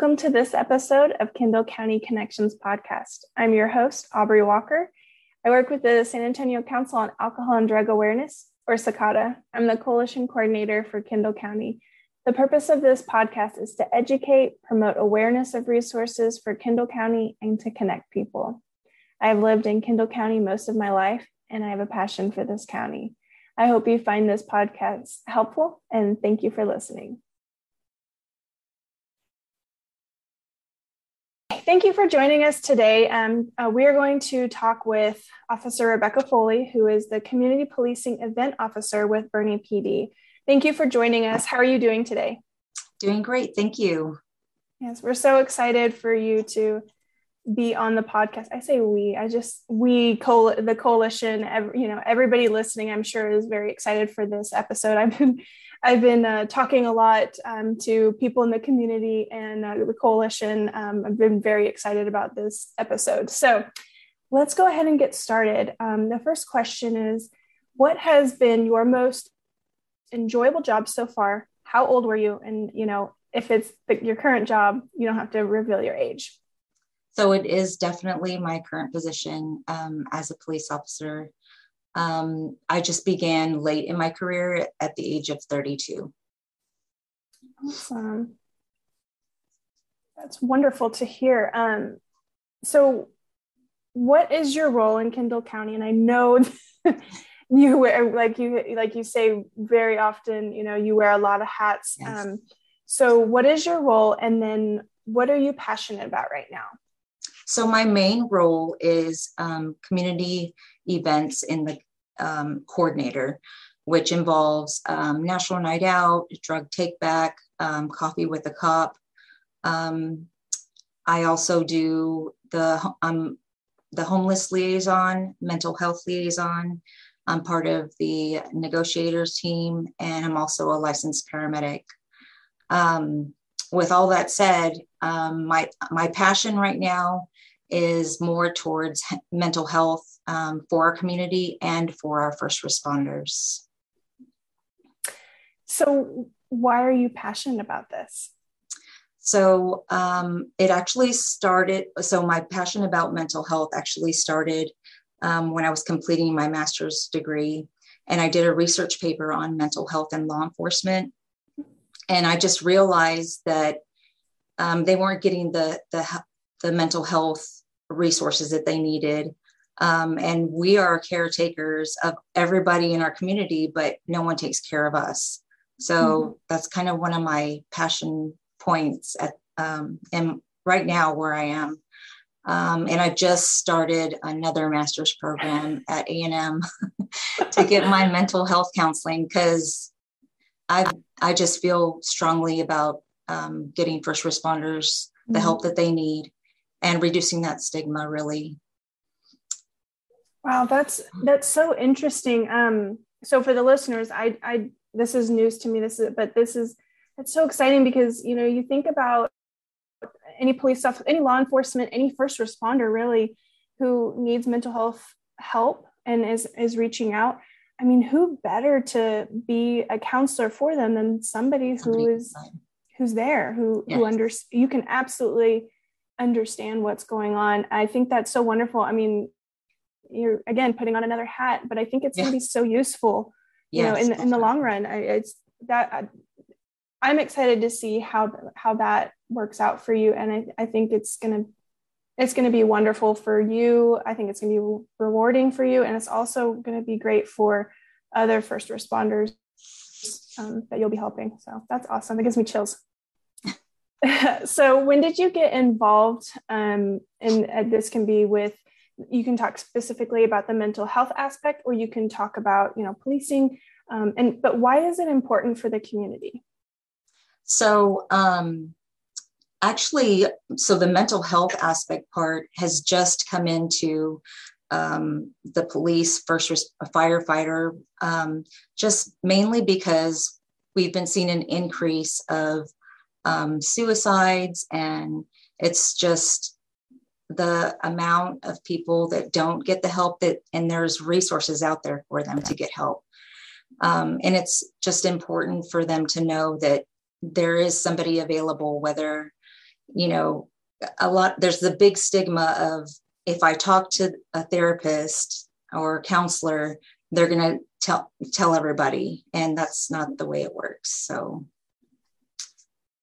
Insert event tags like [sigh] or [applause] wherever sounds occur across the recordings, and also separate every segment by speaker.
Speaker 1: Welcome to this episode of Kendall County Connections podcast. I'm your host, Aubrey Walker. I work with the San Antonio Council on Alcohol and Drug Awareness, or SACADA. I'm the coalition coordinator for Kendall County. The purpose of this podcast is to educate, promote awareness of resources for Kendall County, and to connect people. I have lived in Kendall County most of my life, and I have a passion for this county. I hope you find this podcast helpful, and thank you for listening. Thank you for joining us today. Um, uh, we are going to talk with Officer Rebecca Foley, who is the Community Policing Event Officer with Boerne PD. Thank you for joining us. How are you doing today?
Speaker 2: Doing great. Thank you.
Speaker 1: Yes, we're so excited for you to be on the podcast. I say we, I just, we, co- the coalition, every, you know, everybody listening, I'm sure is very excited for this episode. I've been I've been uh, talking a lot um, to people in the community and uh, the coalition. Um, I've been very excited about this episode. So let's go ahead and get started. Um, the first question is What has been your most enjoyable job so far? How old were you? And, you know, if it's the, your current job, you don't have to reveal your age.
Speaker 2: So it is definitely my current position um, as a police officer um, I just began late in my career at the age of 32.
Speaker 1: Awesome. That's wonderful to hear. Um, so, what is your role in Kendall County? And I know [laughs] you wear, like you like you say very often, you know, you wear a lot of hats. Yes. Um, so, what is your role, and then what are you passionate about right now?
Speaker 2: So my main role is um, community events in the um, coordinator, which involves um, National Night Out, Drug Take Back, um, Coffee with a Cop. Um, I also do the um, the homeless liaison, mental health liaison. I'm part of the negotiators team, and I'm also a licensed paramedic. Um, with all that said, um, my my passion right now is more towards mental health um, for our community and for our first responders.
Speaker 1: So, why are you passionate about this?
Speaker 2: So, um, it actually started. So, my passion about mental health actually started um, when I was completing my master's degree. And I did a research paper on mental health and law enforcement. And I just realized that um, they weren't getting the, the, the mental health resources that they needed. Um, and we are caretakers of everybody in our community, but no one takes care of us. So mm-hmm. that's kind of one of my passion points at um, and right now where I am. Um, and I've just started another master's program at A&M [laughs] to get my mental health counseling because I I just feel strongly about um, getting first responders the mm-hmm. help that they need and reducing that stigma really.
Speaker 1: Wow that's that's so interesting. Um so for the listeners i i this is news to me this is but this is it's so exciting because you know you think about any police stuff any law enforcement any first responder really who needs mental health help and is is reaching out. I mean who better to be a counselor for them than somebody who is who's there who yes. who under you can absolutely understand what's going on. I think that's so wonderful. I mean, you're again putting on another hat, but I think it's yeah. going to be so useful, you yes, know, in the, in the long run. I, it's that I, I'm excited to see how how that works out for you, and I, I think it's gonna it's going to be wonderful for you. I think it's going to be rewarding for you, and it's also going to be great for other first responders um, that you'll be helping. So that's awesome. It gives me chills. [laughs] so when did you get involved um, and uh, this can be with you can talk specifically about the mental health aspect or you can talk about you know policing um, and but why is it important for the community?
Speaker 2: So um, actually so the mental health aspect part has just come into um, the police first res- firefighter um, just mainly because we've been seeing an increase of um, suicides, and it's just the amount of people that don't get the help that, and there's resources out there for them to get help. Um, and it's just important for them to know that there is somebody available, whether you know, a lot, there's the big stigma of if I talk to a therapist or a counselor, they're going to tell tell everybody, and that's not the way it works. So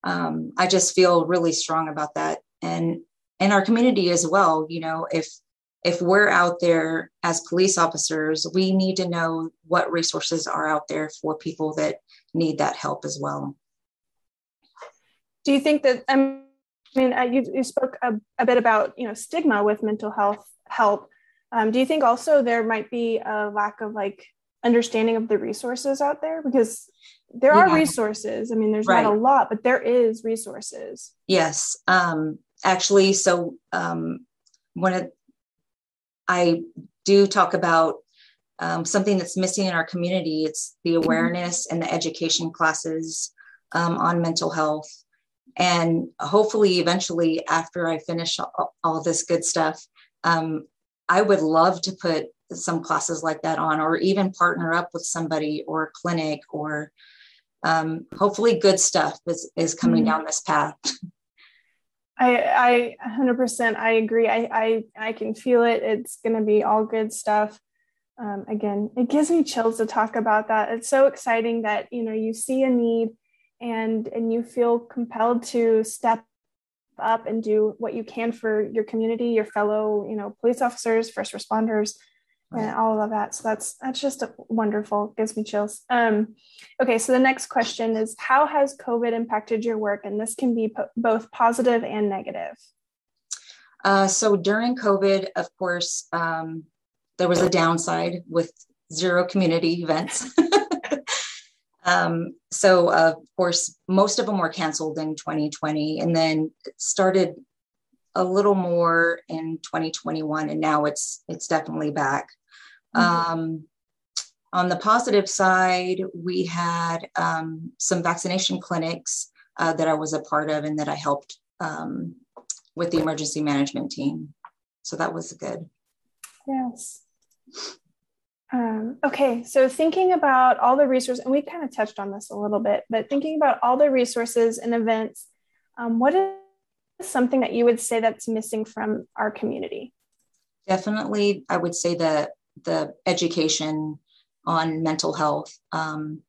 Speaker 2: um, I just feel really strong about that, and in our community as well. You know, if if we're out there as police officers, we need to know what resources are out there for people that need that help as well.
Speaker 1: Do you think that, I mean, uh, you, you spoke a, a, bit about, you know, stigma with mental health help. Um, do you think also there might be a lack of like understanding of the resources out there? Because there yeah. are resources. I mean, there's right. not a lot, but there is resources.
Speaker 2: Yes. Um, actually, so um, one of I do talk about um, something that's missing in our community. It's the mm-hmm. awareness and the education classes um, on mental health. And hopefully, eventually, after I finish all, all this good stuff, um, I would love to put some classes like that on, or even partner up with somebody or a clinic, or um, hopefully, good stuff is, is coming mm-hmm. down this path.
Speaker 1: I, I 100% I agree. I, I, I can feel it. It's going to be all good stuff. Um, again, it gives me chills to talk about that. It's so exciting that, you know, you see a need and, and you feel compelled to step up and do what you can for your community, your fellow, you know, police officers, first responders, and all of that. So that's that's just wonderful. Gives me chills. Um, okay, so the next question is, how has COVID impacted your work? And this can be po- both positive and negative.
Speaker 2: Uh, so during COVID, of course, um, there was a downside with zero community events. [laughs] um, so, uh, of course, most of them were canceled in 2020, and then started a little more in 2021 and now it's it's definitely back. Mm-hmm. um, on the positive side we had um, some vaccination clinics uh, that i was a part of and that i helped um, with the emergency management team. So that was good.
Speaker 1: Yes. Um, okay, so thinking about all the resources, and we kind of touched on this a little bit, but thinking about all the resources and events, um, what is something that you would say that's missing from our community?
Speaker 2: Definitely, I would say that the education on mental health. Um,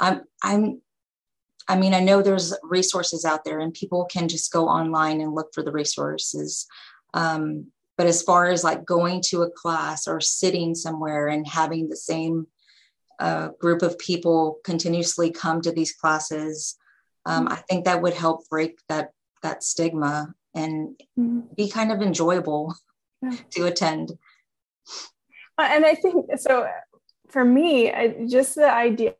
Speaker 2: I'm, I'm, I mean, I know there's resources out there, and people can just go online and look for the resources. Um, but as far as like going to a class or sitting somewhere and having the same uh, group of people continuously come to these classes, um, I think that would help break that that stigma and mm-hmm. be kind of enjoyable yeah. to attend.
Speaker 1: And I think so for me, I, just the idea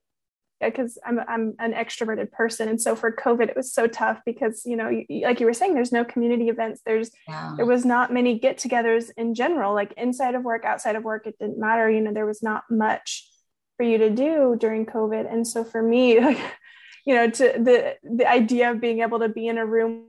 Speaker 1: because I'm I'm an extroverted person, and so for COVID it was so tough because you know, you, like you were saying, there's no community events. There's yeah. there was not many get-togethers in general, like inside of work, outside of work. It didn't matter. You know, there was not much for you to do during COVID, and so for me, like [laughs] you know, to the the idea of being able to be in a room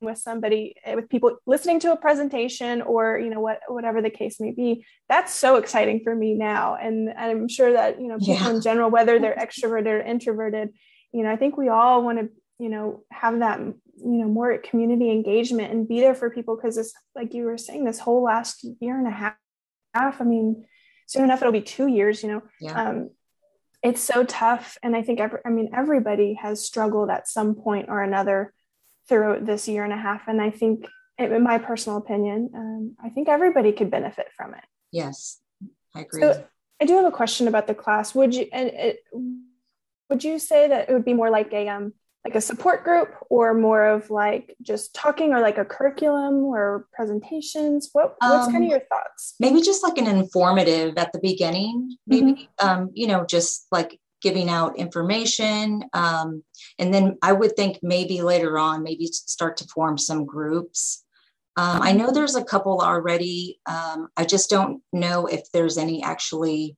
Speaker 1: with somebody eh, with people listening to a presentation or you know what whatever the case may be that's so exciting for me now and i'm sure that you know people yeah. in general whether they're [laughs] extroverted or introverted you know i think we all want to you know have that you know more community engagement and be there for people because it's like you were saying this whole last year and a half i mean soon enough it'll be two years you know yeah. um, it's so tough and i think every, i mean everybody has struggled at some point or another throughout this year and a half. And I think, in my personal opinion, um, I think everybody could benefit from it.
Speaker 2: Yes, I agree.
Speaker 1: So I do have a question about the class. Would you and it, would you say that it would be more like a um like a support group or more of like just talking or like a curriculum or presentations what what's um, kind of your thoughts
Speaker 2: maybe just like an informative at the beginning maybe mm-hmm. um you know just like giving out information. Um, and then I would think maybe later on, maybe start to form some groups. Um, I know there's a couple already. Um, I just don't know if there's any actually,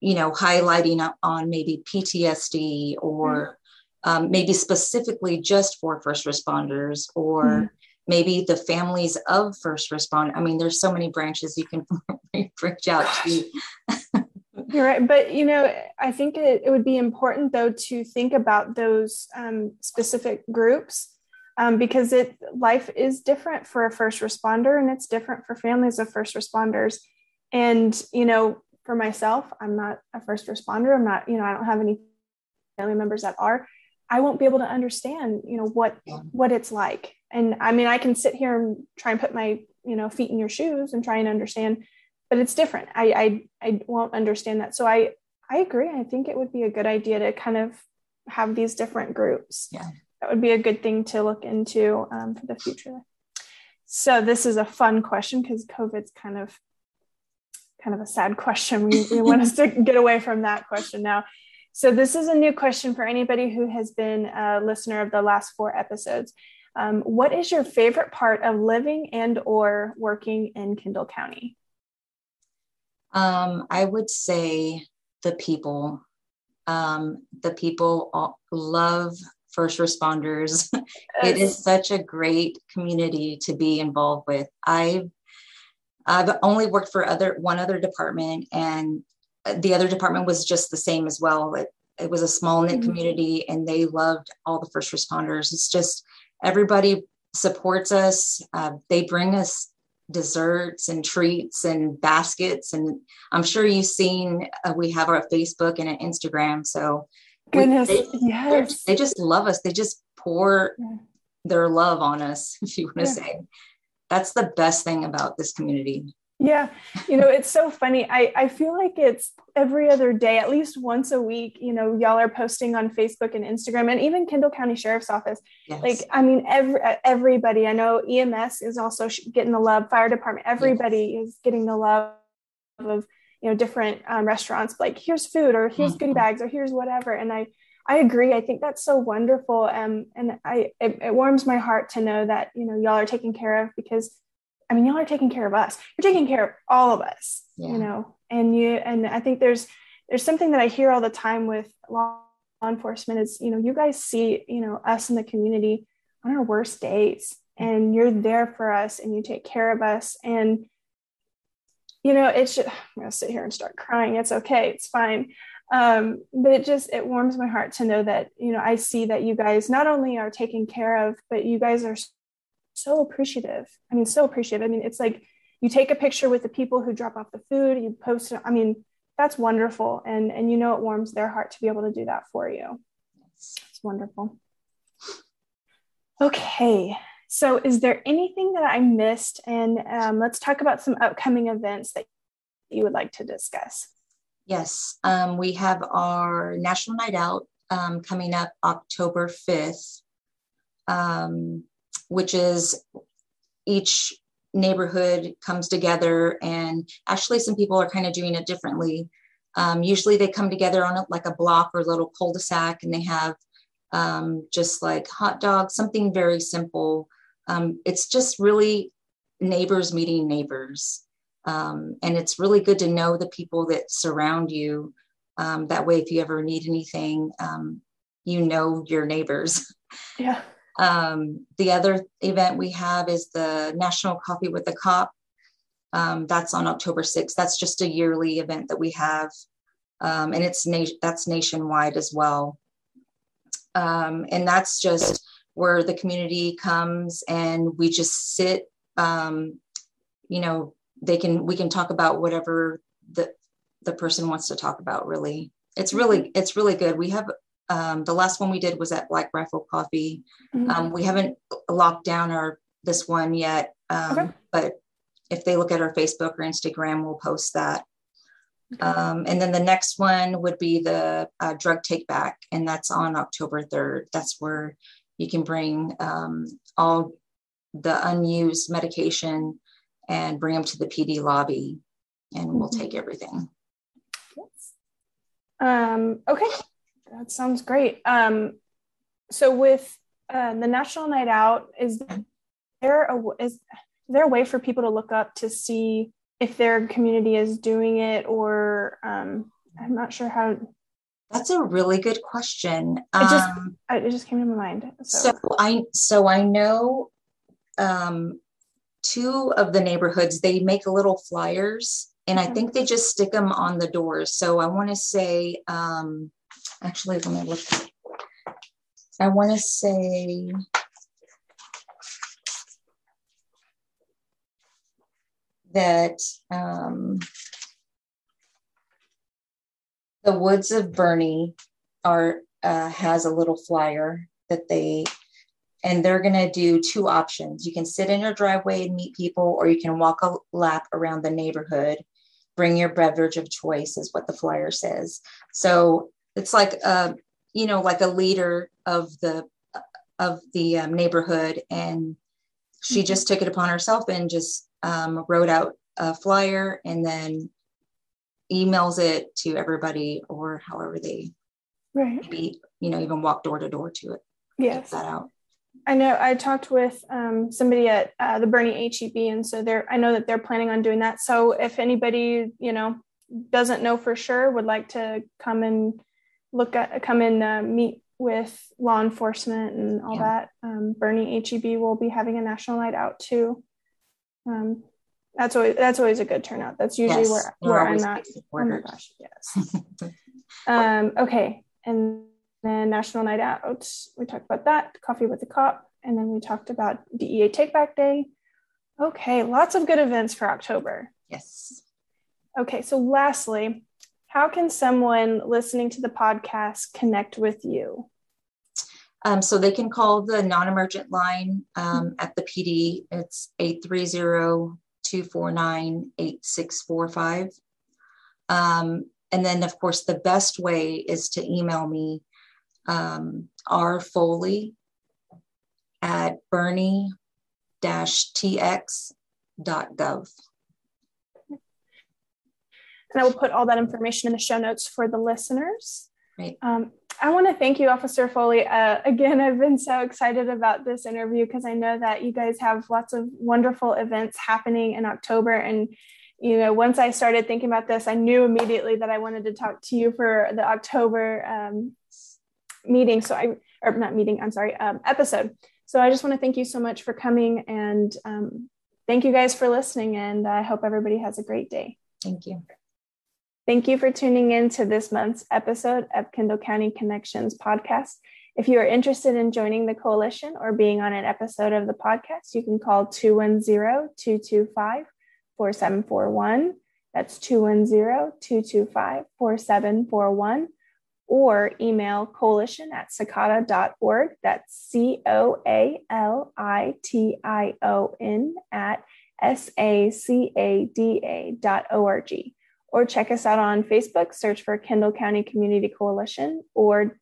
Speaker 2: you know, highlighting on maybe PTSD or mm-hmm. maybe specifically just for first responders or mm-hmm. maybe the families of first responders. I mean, there's so many branches you can [laughs] reach out to. [laughs]
Speaker 1: You're right. But, you know, I think it, it would be important, though, to think about those um, specific groups um, because it life is different for a first responder and it's different for families of first responders. And you know, for myself, I'm not a first responder. I'm not, you know, I don't have any family members that are. I won't be able to understand, you know, what what it's like. And I mean, I can sit here and try and put my, you know, feet in your shoes and try and understand, but it's different. I I I won't understand that. So I I agree. I think it would be a good idea to kind of have these different groups.
Speaker 2: Yeah.
Speaker 1: That would be a good thing to look into um, for the future. So this is a fun question because COVID's kind of kind of a sad [laughs] question. We, we want us to get away from that question now. So this is a new question for anybody who has been a listener of the last four episodes. Um, what is your favorite part of living and or working in Kendall County?
Speaker 2: Um, I would say the people. Um, the people love first responders. Yes. [laughs] it is such a great community to be involved with. I've I've only worked for other one other department, and the other department was just the same as well. It, it was a small knit mm-hmm. community, and they loved all the first responders. It's just everybody supports us. Uh, they bring us desserts and treats and baskets, and I'm sure you've seen uh, we have our Facebook and an Instagram. So
Speaker 1: goodness, we, they, yes,
Speaker 2: they just love us. They just pour yeah. their love on us, [laughs] if you want to yeah. say that's the best thing about this community
Speaker 1: yeah you know it's so funny i i feel like it's every other day at least once a week you know y'all are posting on facebook and instagram and even kendall county sheriff's office yes. like i mean every everybody i know ems is also getting the love fire department everybody yes. is getting the love of you know different um, restaurants like here's food or here's mm-hmm. goodie bags or here's whatever and i I agree. I think that's so wonderful. Um, and I, it, it, warms my heart to know that, you know, y'all are taken care of because I mean, y'all are taking care of us. You're taking care of all of us, yeah. you know, and you, and I think there's, there's something that I hear all the time with law enforcement is, you know, you guys see, you know, us in the community on our worst days and you're there for us and you take care of us. And, you know, it's just, I'm to sit here and start crying. It's okay. It's fine um, but it just it warms my heart to know that you know i see that you guys not only are taken care of but you guys are so appreciative. I mean so appreciative. I mean it's like you take a picture with the people who drop off the food you post it. I mean that's wonderful. And and you know it warms their heart to be able to do that for you. It's wonderful. Okay. So is there anything that i missed? And um, let's talk about some upcoming events that you would like to discuss.
Speaker 2: Yes, um, we have our National Night Out um, coming up October 5th, um, which is each neighborhood comes together, and actually, some people are kind of doing it differently. Um, usually, they come together on a, like a block or a little cul de sac, and they have um, just like hot dogs, something very simple. Um, it's just really neighbors meeting neighbors. Um, and it's really good to know the people that surround you. Um, that way, if you ever need anything, um, you know your neighbors.
Speaker 1: Yeah.
Speaker 2: Um, the other event we have is the National Coffee with a Cop. Um, that's on October 6th. That's just a yearly event that we have. Um, and it's na- that's nationwide as well. and that's just where the community comes and we just sit you know they can we can talk about whatever the the person wants to talk about really it's really it's really good we have um, the last one we did was at black rifle coffee mm-hmm. um, we haven't locked down our this one yet um, okay. but if they look at our facebook or instagram we'll post that okay. Um, and then the next one would be the uh, drug take back and that's on october 3rd that's where you can bring um, all the unused medication and bring them to the PD lobby and we'll mm-hmm. take everything.
Speaker 1: Yes. Um, okay, that sounds great. Um, so with uh, the National Night Out, is there a is, there a way for people to look up to see if their community is doing it, or um, I'm not sure how.
Speaker 2: That's a really good question.
Speaker 1: It just um, it just came to my mind.
Speaker 2: So, so I so I know um, two of the neighborhoods, they make little flyers and I think they just stick them on the doors. So I want to say, um, actually, let me look. I want to say that um, the woods of Boerne are uh, has a little flyer that they and they're going to do two options. You can sit in your driveway and meet people, or you can walk a lap around the neighborhood. Bring your beverage of choice, is what the flyer says. So it's like a, you know, like a leader of the of the um, neighborhood, and she mm-hmm. just took it upon herself and just um, wrote out a flyer and then emails it to everybody or however they
Speaker 1: right
Speaker 2: maybe you know even walk door to door to it
Speaker 1: yes
Speaker 2: that out
Speaker 1: I know I talked with um, somebody at uh, the Boerne HEB, and so they're I know that they're planning on doing that. So if anybody you know doesn't know for sure, would like to come and look at come and uh, meet with law enforcement and all yeah. that, um, Boerne HEB will be having a national night out too. Um, that's always that's always a good turnout. That's usually yes, where where I'm at. Oh my gosh, yes. [laughs] um, okay, and then National Night Out. We talked about that. Coffee with the Cop, and then we talked about DEA Take Back Day. Okay, lots of good events for October.
Speaker 2: Yes.
Speaker 1: Okay, so lastly, how can someone listening to the podcast connect with you?
Speaker 2: Um, so they can call the non-emergent line um, at the PD. It's 830 249 8645. Um, and then, of course, the best way is to email me um, R Foley at boerne tx.gov.
Speaker 1: And I will put all that information in the show notes for the listeners.
Speaker 2: Right.
Speaker 1: Um, I want to thank you, Officer Foley. Uh, again, [laughs] I've been so excited about this interview because I know that you guys have lots of wonderful events happening in October. And, you know, once I started thinking about this, I knew immediately that I wanted to talk to you for the October um, meeting. So I, or not meeting, I'm sorry, um, episode. So I just want to thank you so much for coming and um, thank you guys for listening. And I hope everybody has a great day.
Speaker 2: Thank you.
Speaker 1: Thank you for tuning in to this month's episode of Kendall County Connections podcast. If you are interested in joining the coalition or being on an episode of the podcast, you can call 210 225 4741. That's 210 225 4741 or email coalition at coalition.org. That's C O A L I T I O N at S A C A D A dot O R G or check us out on Facebook, search for Kendall County Community Coalition or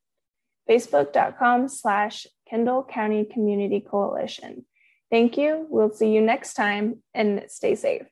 Speaker 1: facebook.com slash Kendall County Community Coalition. Thank you. We'll see you next time and stay safe.